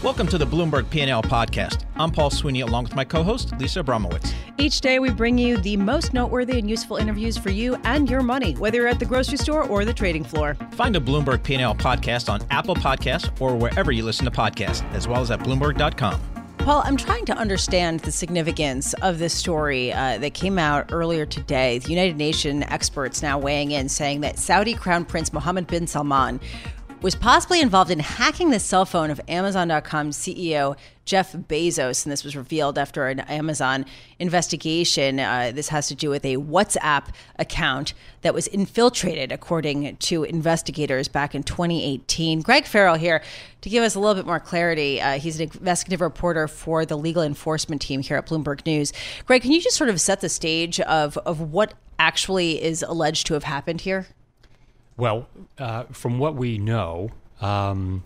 Welcome to the Bloomberg P&L podcast. I'm Paul Sweeney along with my co-host Lisa Abramowicz. Each day we bring you the most noteworthy and useful interviews for you and your money, whether you're at the grocery store or the trading floor. Find the Bloomberg P&L podcast on Apple Podcasts or wherever you listen to podcasts, as well as at bloomberg.com. Paul, I'm trying to understand the significance of this story uh, that came out earlier today. The United Nations experts now weighing in saying that Saudi Crown Prince Mohammed bin Salman was possibly involved in hacking the cell phone of Amazon.com CEO Jeff Bezos, and this was revealed after an Amazon investigation. Uh, this has to do with a WhatsApp account that was infiltrated, according to investigators back in 2018. Greg Farrell here to give us a little bit more clarity. Uh, he's an investigative reporter for the legal enforcement team here at Bloomberg News. Greg, can you just sort of set the stage of, of what actually is alleged to have happened here? Well, uh, from what we know, um,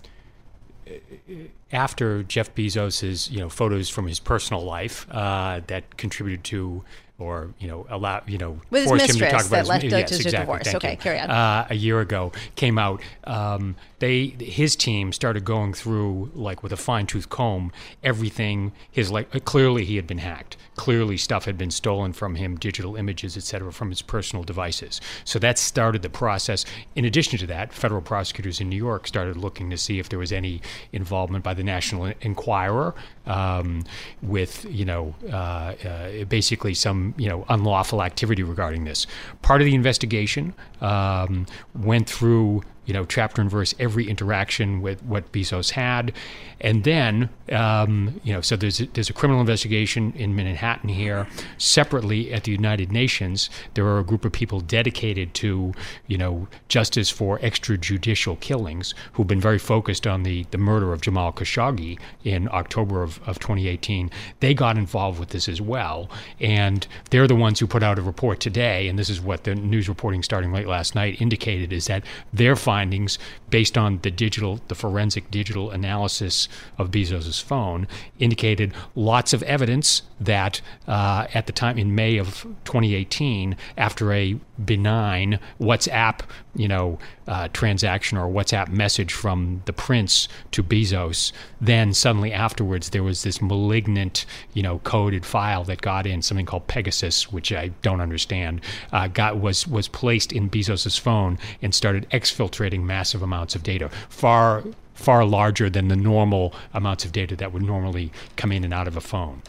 after Jeff Bezos's you know photos from his personal life uh, that contributed to or you know allow you know With forced him to talk about that his, led yes, to exactly, divorce. Okay, you. carry on. Uh, a year ago came out. Um, they his team started going through like with a fine tooth comb everything. His like clearly he had been hacked. Clearly stuff had been stolen from him, digital images, etc., from his personal devices. So that started the process. In addition to that, federal prosecutors in New York started looking to see if there was any involvement by the National Enquirer um, with you know uh, uh, basically some you know unlawful activity regarding this. Part of the investigation um, went through you know chapter and verse every interaction with what Bezos had, and then um, you know so there's a, there's a criminal investigation in Manhattan here. Separately at the United Nations, there are a group of people dedicated to you know justice for extrajudicial killings who've been very focused on the the murder of Jamal Khashoggi in October of, of 2018. They got involved with this as well, and they're the ones who put out a report today. And this is what the news reporting starting late last night indicated is that their findings based on the digital, the forensic digital analysis of Bezos's phone, indicated lots of evidence that uh, at the time in May of 2018, after a benign WhatsApp, you know, uh, transaction or WhatsApp message from the prince to Bezos, then suddenly afterwards there was this malignant, you know, coded file that got in something called Pegasus, which I don't understand, uh, got was was placed in Bezos's phone and started exfiltrating massive amounts of data, far far larger than the normal amounts of data that would normally come in and out of a phone.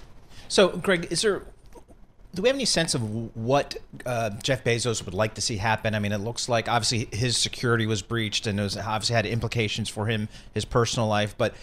So, Greg, is there do we have any sense of what uh, Jeff Bezos would like to see happen? I mean, it looks like obviously his security was breached and it was obviously had implications for him, his personal life. But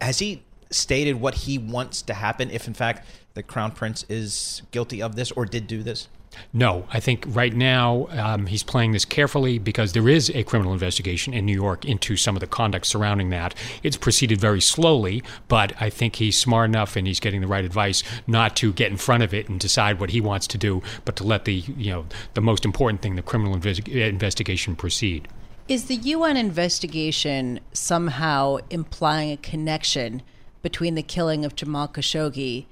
has he stated what he wants to happen if, in fact, the crown prince is guilty of this or did do this? No, I think right now um, he's playing this carefully because there is a criminal investigation in New York into some of the conduct surrounding that. It's proceeded very slowly, but I think he's smart enough and he's getting the right advice not to get in front of it and decide what he wants to do, but to let the you know the most important thing, the criminal investi- investigation, proceed. Is the UN investigation somehow implying a connection between the killing of Jamal Khashoggi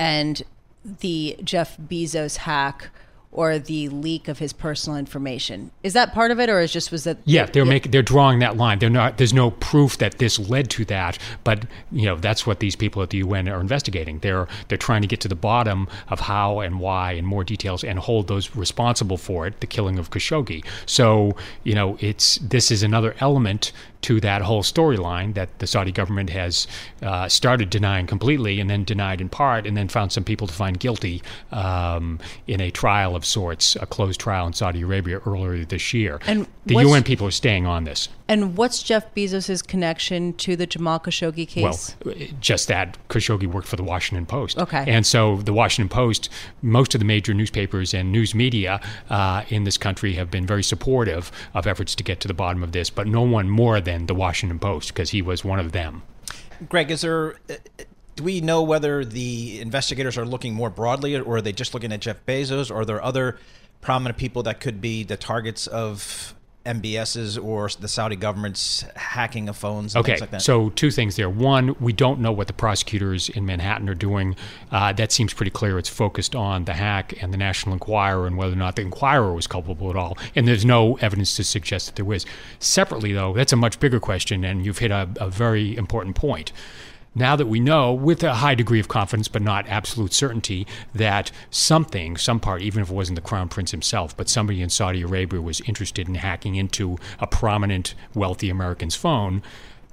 and the Jeff Bezos hack or the leak of his personal information. Is that part of it, or is just was that? Yeah, they're yeah. making they're drawing that line. They're not. There's no proof that this led to that, but you know that's what these people at the UN are investigating. They're they're trying to get to the bottom of how and why and more details and hold those responsible for it, the killing of Khashoggi. So you know it's this is another element to that whole storyline that the Saudi government has uh, started denying completely and then denied in part and then found some people to find guilty um, in a trial of sorts, a closed trial in Saudi Arabia earlier this year. And the UN people are staying on this. And what's Jeff Bezos' connection to the Jamal Khashoggi case? Well, just that Khashoggi worked for the Washington Post. Okay. And so the Washington Post, most of the major newspapers and news media uh, in this country have been very supportive of efforts to get to the bottom of this, but no one more than than the Washington Post because he was one of them. Greg, is there? uh, Do we know whether the investigators are looking more broadly, or are they just looking at Jeff Bezos, or are there other prominent people that could be the targets of MBS's or the Saudi government's hacking of phones and Okay, things like that? so two things there. One, we don't know what the prosecutors in Manhattan are doing. Uh, that seems pretty clear. It's focused on the hack and the National Enquirer and whether or not the Enquirer was culpable at all. And there's no evidence to suggest that there was. Separately, though, that's a much bigger question, and you've hit a, a very important point. Now that we know, with a high degree of confidence, but not absolute certainty, that something, some part, even if it wasn't the crown prince himself, but somebody in Saudi Arabia was interested in hacking into a prominent, wealthy American's phone,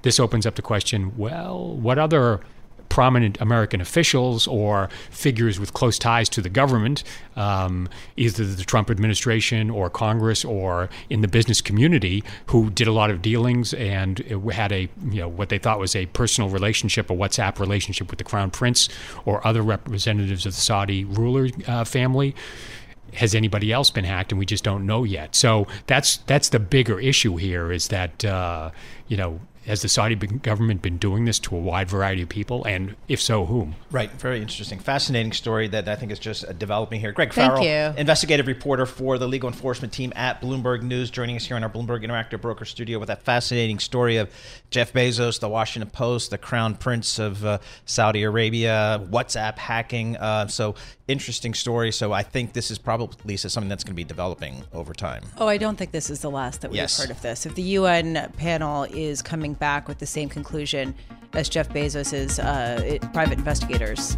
this opens up the question well, what other prominent American officials or figures with close ties to the government, um, either the Trump administration or Congress or in the business community, who did a lot of dealings and had a you know what they thought was a personal relationship, a WhatsApp relationship with the crown prince or other representatives of the Saudi ruler uh, family. Has anybody else been hacked? And we just don't know yet. So that's that's the bigger issue here is that uh, you know has the Saudi government been doing this to a wide variety of people, and if so, whom? Right, very interesting, fascinating story that I think is just uh, developing here. Greg Thank Farrell, you. investigative reporter for the legal enforcement team at Bloomberg News, joining us here in our Bloomberg Interactive Broker Studio with that fascinating story of Jeff Bezos, the Washington Post, the Crown Prince of uh, Saudi Arabia, WhatsApp hacking. Uh, so interesting story. So I think this is probably Lisa something that's going to be developing over time. Oh, I don't think this is the last that we've Yes. heard of this. If the UN panel is coming back with the same conclusion as Jeff Bezos's uh, private investigators,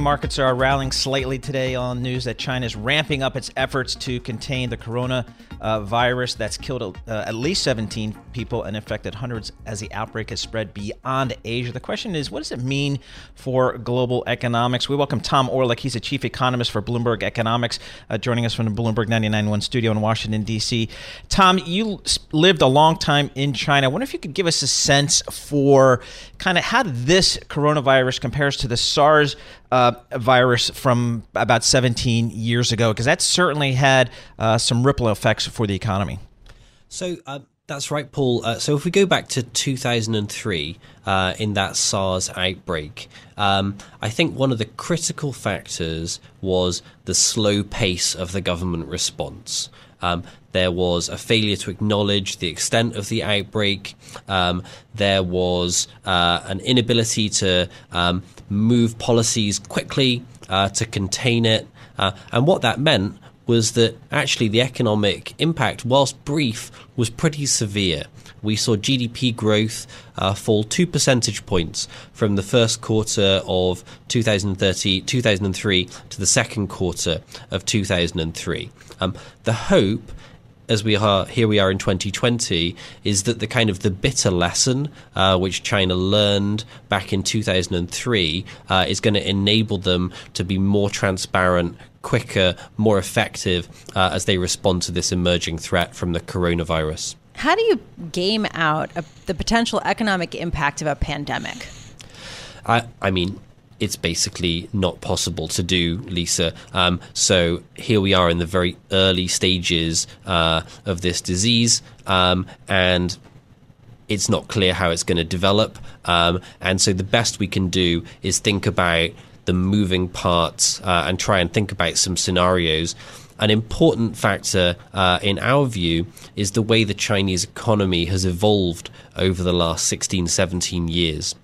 Markets are rallying slightly today on news that China is ramping up its efforts to contain the corona uh, virus that's killed uh, at least 17 people and infected hundreds as the outbreak has spread beyond Asia. The question is, what does it mean for global economics? We welcome Tom Orlik. He's a chief economist for Bloomberg Economics, uh, joining us from the Bloomberg 99.1 studio in Washington, D.C. Tom, you lived a long time in China. I wonder if you could give us a sense for kind of how this coronavirus compares to the SARS uh, virus from about 17 years ago, because that certainly had uh, some ripple effects for the economy. So uh, that's right, Paul. Uh, so if we go back to 2003 uh, in that SARS outbreak, um, I think one of the critical factors was the slow pace of the government response. Um, there was a failure to acknowledge the extent of the outbreak. Um, there was uh, an inability to um, move policies quickly uh, to contain it. Uh, and what that meant was that actually the economic impact, whilst brief, was pretty severe. We saw GDP growth uh, fall two percentage points from the first quarter of 2030, 2003 to the second quarter of 2003. Um, the hope as we are here we are in 2020 is that the kind of the bitter lesson uh, which China learned back in 2003 uh, is going to enable them to be more transparent quicker more effective uh, as they respond to this emerging threat from the coronavirus how do you game out a, the potential economic impact of a pandemic? I, I mean, it's basically not possible to do, Lisa. Um, so here we are in the very early stages uh, of this disease, um, and it's not clear how it's going to develop. Um, and so the best we can do is think about the moving parts uh, and try and think about some scenarios. An important factor, uh, in our view, is the way the Chinese economy has evolved over the last 16, 17 years.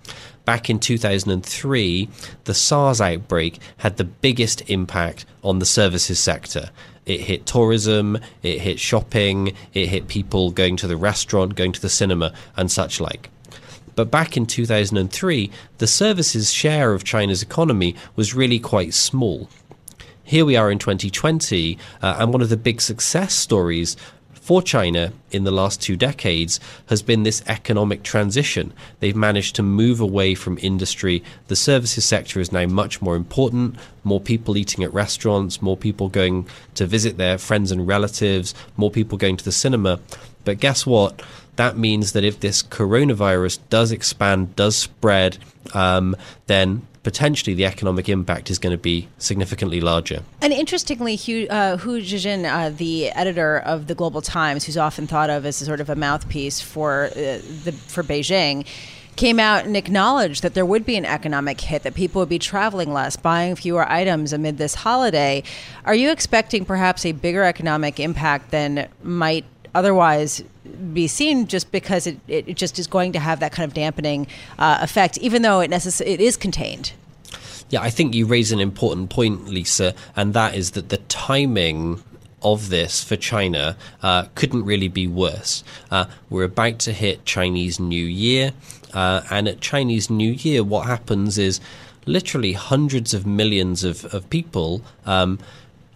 Back in 2003, the SARS outbreak had the biggest impact on the services sector. It hit tourism, it hit shopping, it hit people going to the restaurant, going to the cinema, and such like. But back in 2003, the services share of China's economy was really quite small. Here we are in 2020, uh, and one of the big success stories for China in the last two decades has been this economic transition. They've managed to move away from industry. The services sector is now much more important. More people eating at restaurants, more people going to visit their friends and relatives, more people going to the cinema. But guess what? That means that if this coronavirus does expand, does spread, um, then potentially the economic impact is going to be significantly larger. And interestingly, Hu, uh, Hu uh, the editor of the Global Times, who's often thought of as a sort of a mouthpiece for uh, the for Beijing, came out and acknowledged that there would be an economic hit, that people would be traveling less, buying fewer items amid this holiday. Are you expecting perhaps a bigger economic impact than might otherwise be seen just because it, it just is going to have that kind of dampening uh, effect, even though it, necess- it is contained? Yeah, I think you raise an important point, Lisa, and that is that the timing of this for China uh, couldn't really be worse. Uh, we're about to hit Chinese New Year, uh, and at Chinese New Year, what happens is literally hundreds of millions of, of people um,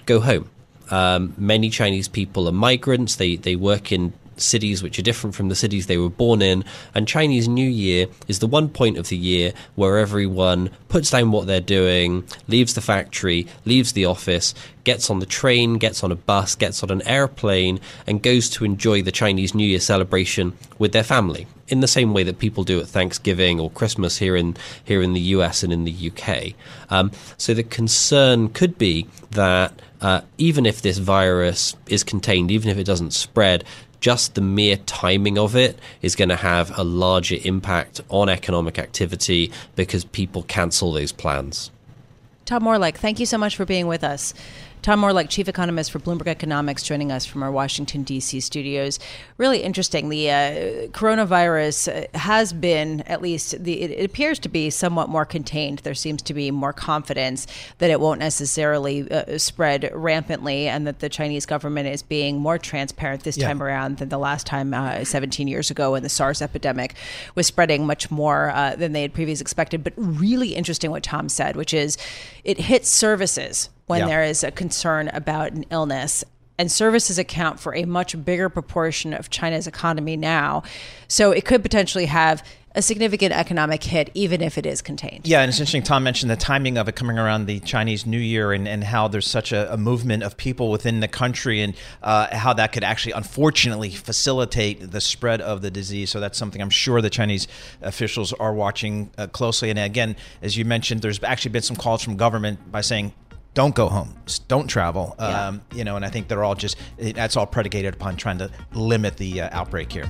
go home. Um, many Chinese people are migrants. They they work in cities which are different from the cities they were born in. And Chinese New Year is the one point of the year where everyone puts down what they're doing, leaves the factory, leaves the office, gets on the train, gets on a bus, gets on an airplane, and goes to enjoy the Chinese New Year celebration with their family. In the same way that people do at Thanksgiving or Christmas here in here in the US and in the UK, um, so the concern could be that uh, even if this virus is contained, even if it doesn't spread, just the mere timing of it is going to have a larger impact on economic activity because people cancel those plans. Tom Orlik, thank you so much for being with us. Tom Orlik, chief economist for Bloomberg Economics, joining us from our Washington, D.C. studios. Really interesting. The uh, coronavirus uh, has been, at least, the, it, appears to be somewhat more contained. There seems to be more confidence that it won't necessarily uh, spread rampantly and that the Chinese government is being more transparent this yeah. time around than the last time, uh, 17 years ago, when the SARS epidemic was spreading much more uh, than they had previously expected. But really interesting what Tom said, which is it hits services when yeah. there is a concern about an illness. And services account for a much bigger proportion of China's economy now. So it could potentially have a significant economic hit, even if it is contained. Yeah, and it's interesting. Tom mentioned the timing of it coming around the Chinese New Year and, and how there's such a, a movement of people within the country and uh, how that could actually, unfortunately, facilitate the spread of the disease. So that's something I'm sure the Chinese officials are watching uh, closely. And again, as you mentioned, there's actually been some calls from government by saying don't go home, don't travel. Yeah. Um, you know, and I think they're all just that's all predicated upon trying to limit the uh, outbreak here.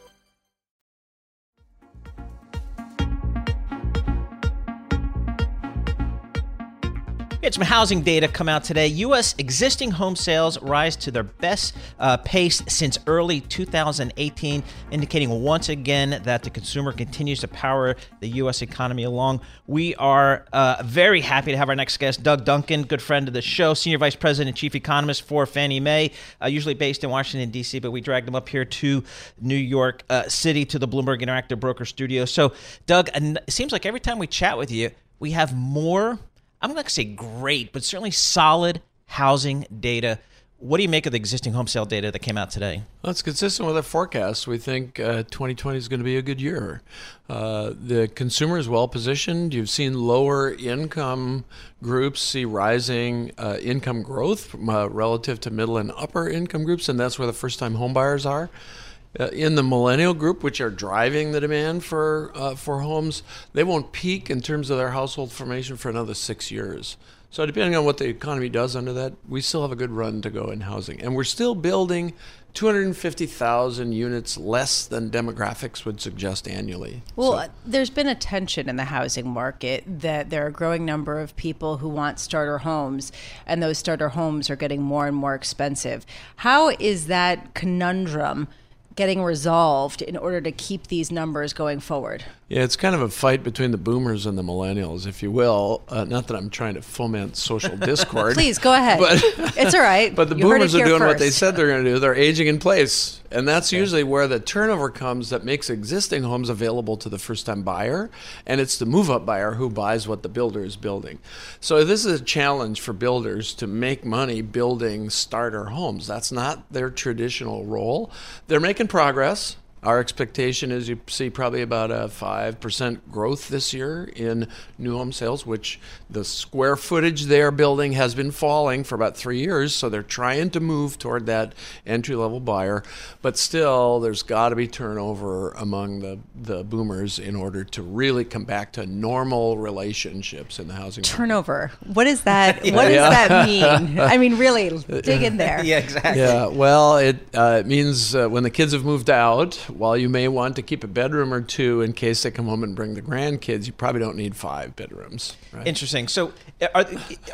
had some housing data come out today. U.S. existing home sales rise to their best uh, pace since early 2018, indicating once again that the consumer continues to power the U.S. economy along. We are uh, very happy to have our next guest, Doug Duncan, good friend of the show, Senior Vice President and Chief Economist for Fannie Mae, uh, usually based in Washington, D.C., but we dragged him up here to New York uh, City to the Bloomberg Interactive Broker Studio. So, Doug, it seems like every time we chat with you, we have more I'm not going to say great, but certainly solid housing data. What do you make of the existing home sale data that came out today? Well, it's consistent with our forecast. We think uh, 2020 is going to be a good year. Uh, the consumer is well positioned. You've seen lower income groups see rising uh, income growth uh, relative to middle and upper income groups, and that's where the first time homebuyers are. Uh, in the millennial group, which are driving the demand for uh, for homes, they won't peak in terms of their household formation for another six years. So depending on what the economy does under that, we still have a good run to go in housing, and we're still building 250,000 units less than demographics would suggest annually. Well, so. there's been a tension in the housing market that there are a growing number of people who want starter homes, and those starter homes are getting more and more expensive. How is that conundrum? Getting resolved in order to keep these numbers going forward? Yeah, it's kind of a fight between the boomers and the millennials, if you will. Uh, not that I'm trying to foment social discord. Please go ahead. But, it's all right. But the You boomers are doing what they said they're going to do. They're aging in place. And that's usually where the turnover comes that makes existing homes available to the first time buyer. And it's the move up buyer who buys what the builder is building. So this is a challenge for builders to make money building starter homes. That's not their traditional role. They're making progress. Our expectation is you see probably about a 5% growth this year in new home sales, which the square footage they're building has been falling for about three years. So they're trying to move toward that entry level buyer. But still, there's got to be turnover among the, the boomers in order to really come back to normal relationships in the housing market. Turnover. What is that? What does Yeah. that mean? I mean, really, dig in there. Yeah, exactly. Yeah, well, it, uh, it means uh, when the kids have moved out, while you may want to keep a bedroom or two in case they come home and bring the grandkids, you probably don't need five bedrooms. Right? Interesting. So, are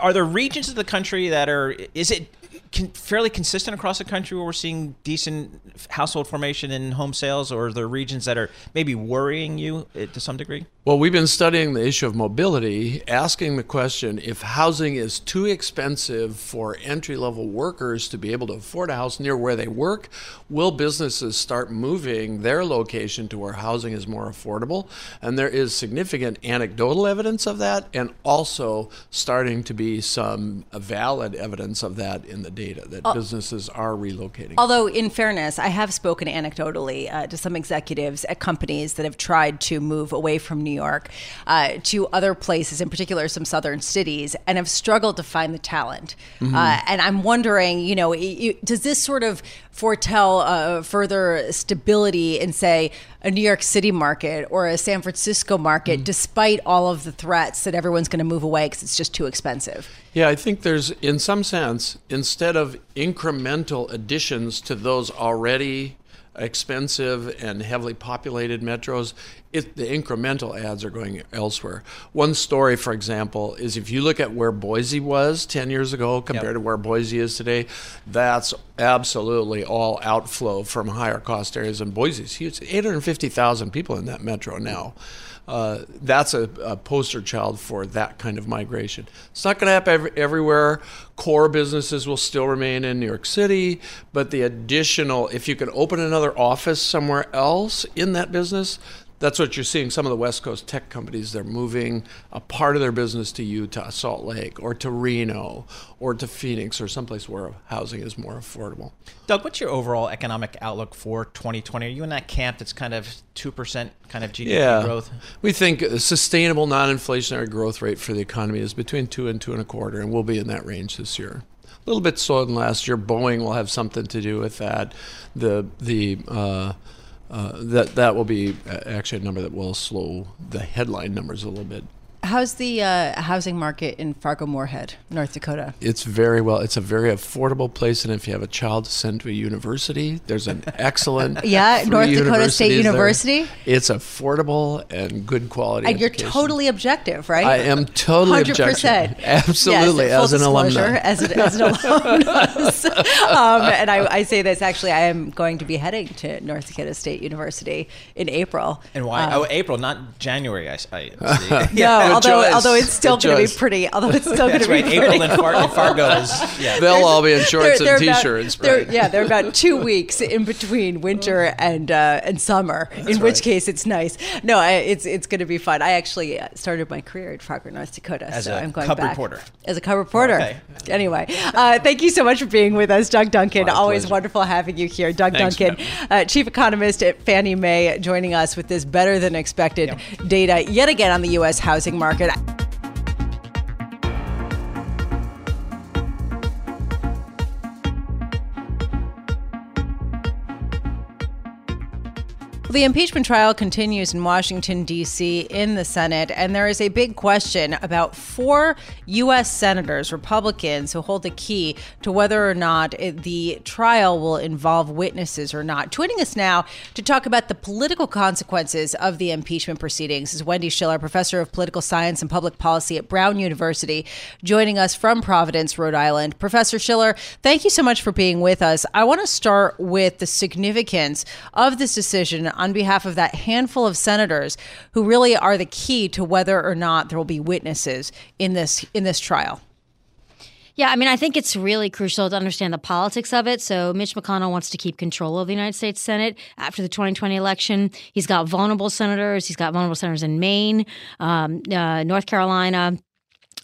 are there regions of the country that are? Is it con- fairly consistent across the country where we're seeing decent household formation and home sales, or are there regions that are maybe worrying you uh, to some degree? Well, we've been studying the issue of mobility, asking the question if housing is too expensive for entry level workers to be able to afford a house near where they work, will businesses start moving their location to where housing is more affordable? And there is significant anecdotal evidence of that, and also starting to be some valid evidence of that in the data that businesses are relocating. Although, in fairness, I have spoken anecdotally uh, to some executives at companies that have tried to move away from New York uh, to other places, in particular some southern cities, and have struggled to find the talent. Uh, and I'm wondering, you know, y- y- does this sort of foretell uh, further stability in, say, a New York City market or a San Francisco market, mm. despite all of the threats that everyone's going to move away because it's just too expensive? Yeah, I think there's, in some sense, instead of incremental additions to those already expensive and heavily populated metros, it, the incremental ads are going elsewhere. One story, for example, is if you look at where Boise was 10 years ago compared to where Boise is today, that's absolutely all outflow from higher cost areas. And Boise's huge 850,000 people in that metro now. Uh, that's a, a poster child for that kind of migration. It's not going to happen ev- everywhere. Core businesses will still remain in New York City, but the additional, if you can open another office somewhere else in that business, that's what you're seeing. Some of the West Coast tech companies, they're moving a part of their business to Utah, Salt Lake, or to Reno, or to Phoenix, or someplace where housing is more affordable. Doug, what's your overall economic outlook for 2020? Are you in that camp that's kind of two percent kind of GDP yeah. growth? We think a sustainable non-inflationary growth rate for the economy is between two and two and a quarter, and we'll be in that range this year. A little bit slower than last year. Boeing will have something to do with that. The the uh, that that will be uh, actually a number that will slow the headline numbers a little bit. How's the uh, housing market in Fargo Moorhead, North Dakota? It's very well. It's a very affordable place, and if you have a child to send to a university, there's an excellent Yeah, North Dakota State universities there. University? It's affordable and good quality. And you're totally objective, right? I am totally 100%. objective. Absolutely, Yes, as an disclosure, alumni. As an, as an alumnus. um, and I, I say this actually, I am going to be heading to North Dakota State University in April. And why? Um, oh, April, not January. I, s- I see. no, Good although choice. although it's still going to be pretty. Although it's still going to be right. pretty. April in, Far- in Fargo yeah. They'll all be in shorts They're- and they're about- t-shirts. they're- right? Yeah, they're about two weeks in between winter and uh, and summer. in which case, it's nice. No, I, it's it's going to be fun. I actually uh, started my career at Fargo, North Dakota, As so a I'm going cub back reporter. as a cub reporter. Okay. Anyway, uh, thank you so much for being with us, Doug Duncan. My Always pleasure. wonderful having you here, Doug Thanks, Duncan, uh, chief economist at Fannie Mae, joining us with this better than expected data yet again on the U.S. housing market. Well, the impeachment trial continues in Washington, D.C., in the Senate, and there is a big question about four U.S. senators, Republicans, who hold the key to whether or not the trial will involve witnesses or not. Joining us now to talk about the political consequences of the impeachment proceedings is Wendy Schiller, professor of political science and public policy at Brown University, joining us from Providence, Rhode Island. Professor Schiller, thank you so much for being with us. I want to start with the significance of this decision on behalf of that handful of senators who really are the key to whether or not there will be witnesses in this in this trial. Yeah, I mean, I think it's really crucial to understand the politics of it. So, Mitch McConnell wants to keep control of the United States Senate after the 2020 election. He's got vulnerable senators. He's got vulnerable senators in Maine, um, uh, North Carolina,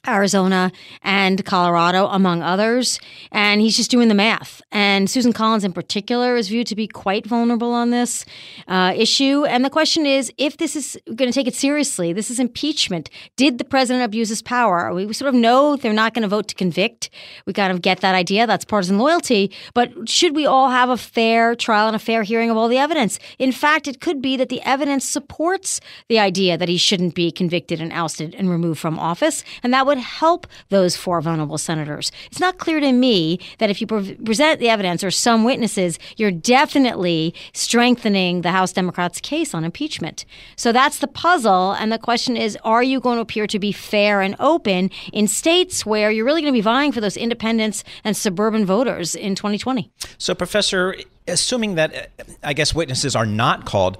Arizona and Colorado, among others. And he's just doing the math. And Susan Collins, in particular, is viewed to be quite vulnerable on this uh, issue. And the question is if this is going to take it seriously, this is impeachment. Did the president abuse his power? We sort of know they're not going to vote to convict. We kind of get that idea. That's partisan loyalty. But should we all have a fair trial and a fair hearing of all the evidence? In fact, it could be that the evidence supports the idea that he shouldn't be convicted and ousted and removed from office. And that would would help those four vulnerable senators. It's not clear to me that if you pre- present the evidence or some witnesses, you're definitely strengthening the House Democrats' case on impeachment. So that's the puzzle. And the question is are you going to appear to be fair and open in states where you're really going to be vying for those independents and suburban voters in 2020? So, Professor, assuming that, I guess, witnesses are not called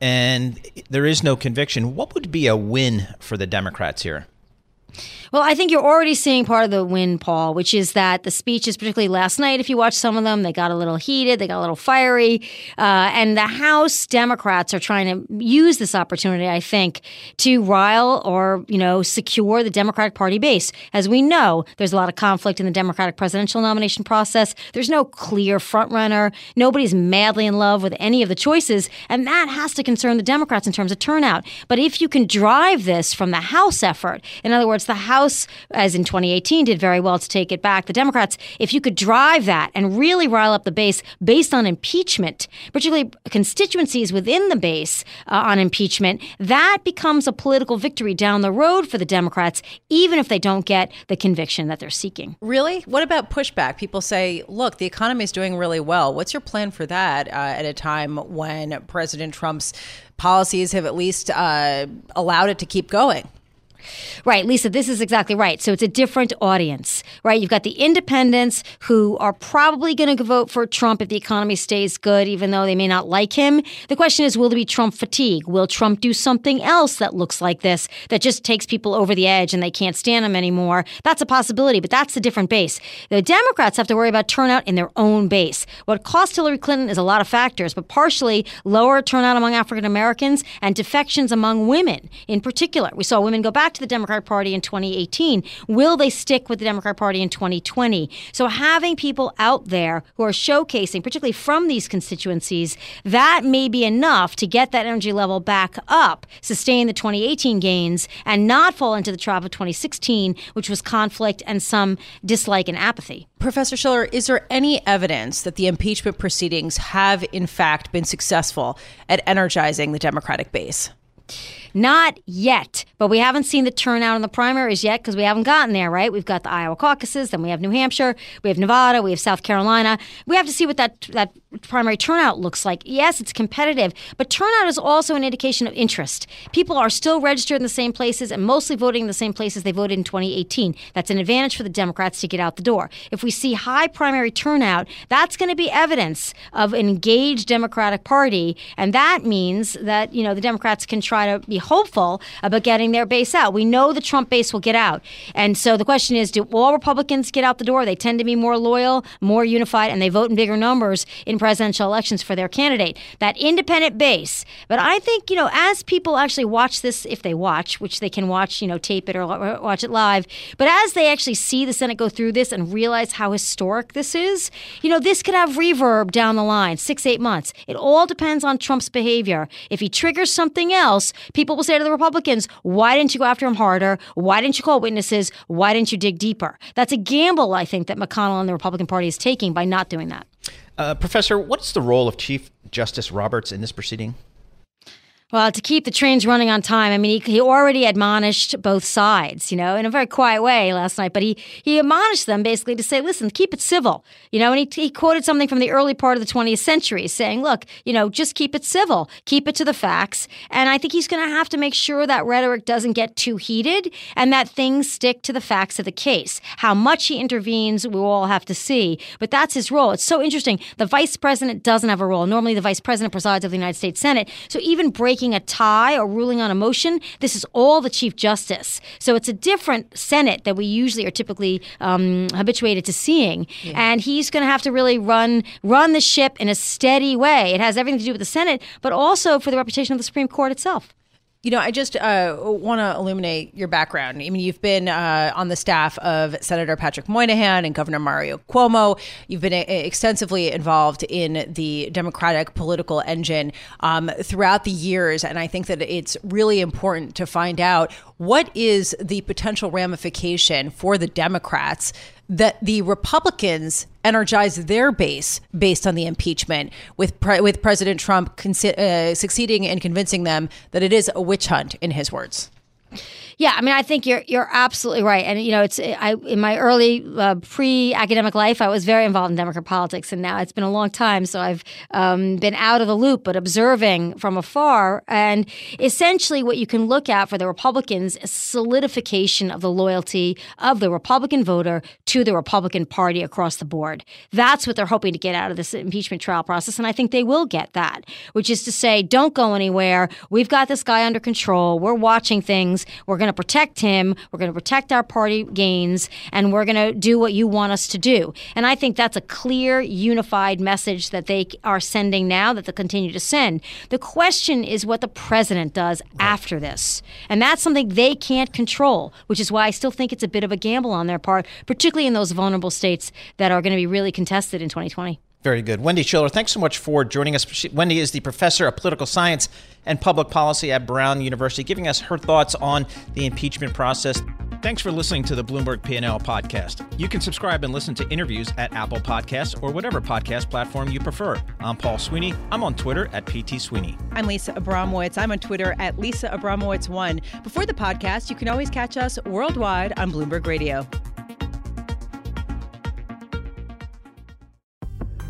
and there is no conviction, what would be a win for the Democrats here? Well, I think you're already seeing part of the win, Paul, which is that the speeches, particularly last night, if you watch some of them, they got a little heated, they got a little fiery. Uh, and the House Democrats are trying to use this opportunity, I think, to rile or, you know, secure the Democratic Party base. As we know, there's a lot of conflict in the Democratic presidential nomination process. There's no clear frontrunner. Nobody's madly in love with any of the choices. And that has to concern the Democrats in terms of turnout. But if you can drive this from the House effort, in other words, the House House, as in 2018, did very well to take it back. The Democrats, if you could drive that and really rile up the base based on impeachment, particularly constituencies within the base uh, on impeachment, that becomes a political victory down the road for the Democrats, even if they don't get the conviction that they're seeking. Really? What about pushback? People say, look, the economy is doing really well. What's your plan for that uh, at a time when President Trump's policies have at least uh, allowed it to keep going? Right, Lisa, this is exactly right. So it's a different audience, right? You've got the independents who are probably going to vote for Trump if the economy stays good, even though they may not like him. The question is, will there be Trump fatigue? Will Trump do something else that looks like this that just takes people over the edge and they can't stand him anymore? That's a possibility, but that's a different base. The Democrats have to worry about turnout in their own base. What cost Hillary Clinton is a lot of factors, but partially lower turnout among African Americans and defections among women in particular. We saw women go back to the Democratic Party in 2018? Will they stick with the Democratic Party in 2020? So having people out there who are showcasing, particularly from these constituencies, that may be enough to get that energy level back up, sustain the 2018 gains, and not fall into the trap of 2016, which was conflict and some dislike and apathy. Professor Schiller, is there any evidence that the impeachment proceedings have, in fact, been successful at energizing the Democratic base? Not yet, but we haven't seen the turnout in the primaries yet because we haven't gotten there, right? We've got the Iowa caucuses, then we have New Hampshire, we have Nevada, we have South Carolina. We have to see what that that primary turnout looks like. Yes, it's competitive, but turnout is also an indication of interest. People are still registered in the same places and mostly voting in the same places they voted in 2018. That's an advantage for the Democrats to get out the door. If we see high primary turnout, that's going to be evidence of an engaged Democratic Party, and that means that you know the Democrats can try to be hopeful about getting their base out. We know the Trump base will get out, and so the question is: Do all Republicans get out the door? They tend to be more loyal, more unified, and they vote in bigger numbers in presidential elections for their candidate. That independent base. But I think, you know, as people actually watch this, if they watch, which they can watch, you know, tape it or watch it live, but as they actually see the Senate go through this and realize how historic this is, you know, this could have reverb down the line, six, eight months. It all depends on Trump's behavior. If he triggers something else, people will say to the Republicans, why didn't you go after him harder? Why didn't you call witnesses? Why didn't you dig deeper? That's a gamble, I think, that McConnell and the Republican Party is taking by not doing that. Uh, Professor, what's the role of Chief Justice Roberts in this proceeding? Well, to keep the trains running on time, I mean, he, he already admonished both sides, you know, in a very quiet way last night, but he, he admonished them basically to say, listen, keep it civil, you know, and he, he quoted something from the early part of the 20th century saying, look, you know, just keep it civil, keep it to the facts. And I think he's going to have to make sure that rhetoric doesn't get too heated and that things stick to the facts of the case. How much he intervenes, we all have to see, but that's his role. It's so interesting. The vice president doesn't have a role. Normally, the vice president presides over the United States Senate. So even breaking a tie or ruling on a motion, this is all the Chief Justice. So it's a different Senate that we usually are typically um, habituated to seeing. Yeah. And he's going to have to really run run the ship in a steady way. It has everything to do with the Senate, but also for the reputation of the Supreme Court itself. You know, I just uh, want to illuminate your background. I mean, you've been uh, on the staff of Senator Patrick Moynihan and Governor Mario Cuomo. You've been a- uh, extensively involved in the Democratic political engine um, throughout the years. And I think that it's really important to find out what is the potential ramification for the Democrats that the Republicans energize their base based on the impeachment, with pre- with President Trump con- uh, succeeding in convincing them that it is a witch hunt, in his words. Yeah, I mean, I think you're you're absolutely right, and you know, it's I in my early uh, pre-academic life, I was very involved in Democrat politics, and now it's been a long time, so I've um, been out of the loop, but observing from afar. And essentially, what you can look at for the Republicans is solidification of the loyalty of the Republican voter to the Republican Party across the board. That's what they're hoping to get out of this impeachment trial process, and I think they will get that, which is to say, don't go anywhere. We've got this guy under control. We're watching things. We're going to protect him. We're going to protect our party gains, and we're going to do what you want us to do. And I think that's a clear, unified message that they are sending now, that they'll continue to send. The question is what the president does after this. And that's something they can't control, which is why I still think it's a bit of a gamble on their part, particularly in those vulnerable states that are going to be really contested in 2020. Very good. Wendy Schiller, thanks so much for joining us. She, Wendy is the professor of political science and public policy at Brown University, giving us her thoughts on the impeachment process. Thanks for listening to the Bloomberg P&L podcast. You can subscribe and listen to interviews at Apple Podcasts or whatever podcast platform you prefer. I'm Paul Sweeney. I'm on Twitter at PT Sweeney. I'm Lisa Abramowicz. I'm on Twitter at Lisa Abramowicz1. Before the podcast, you can always catch us worldwide on Bloomberg Radio.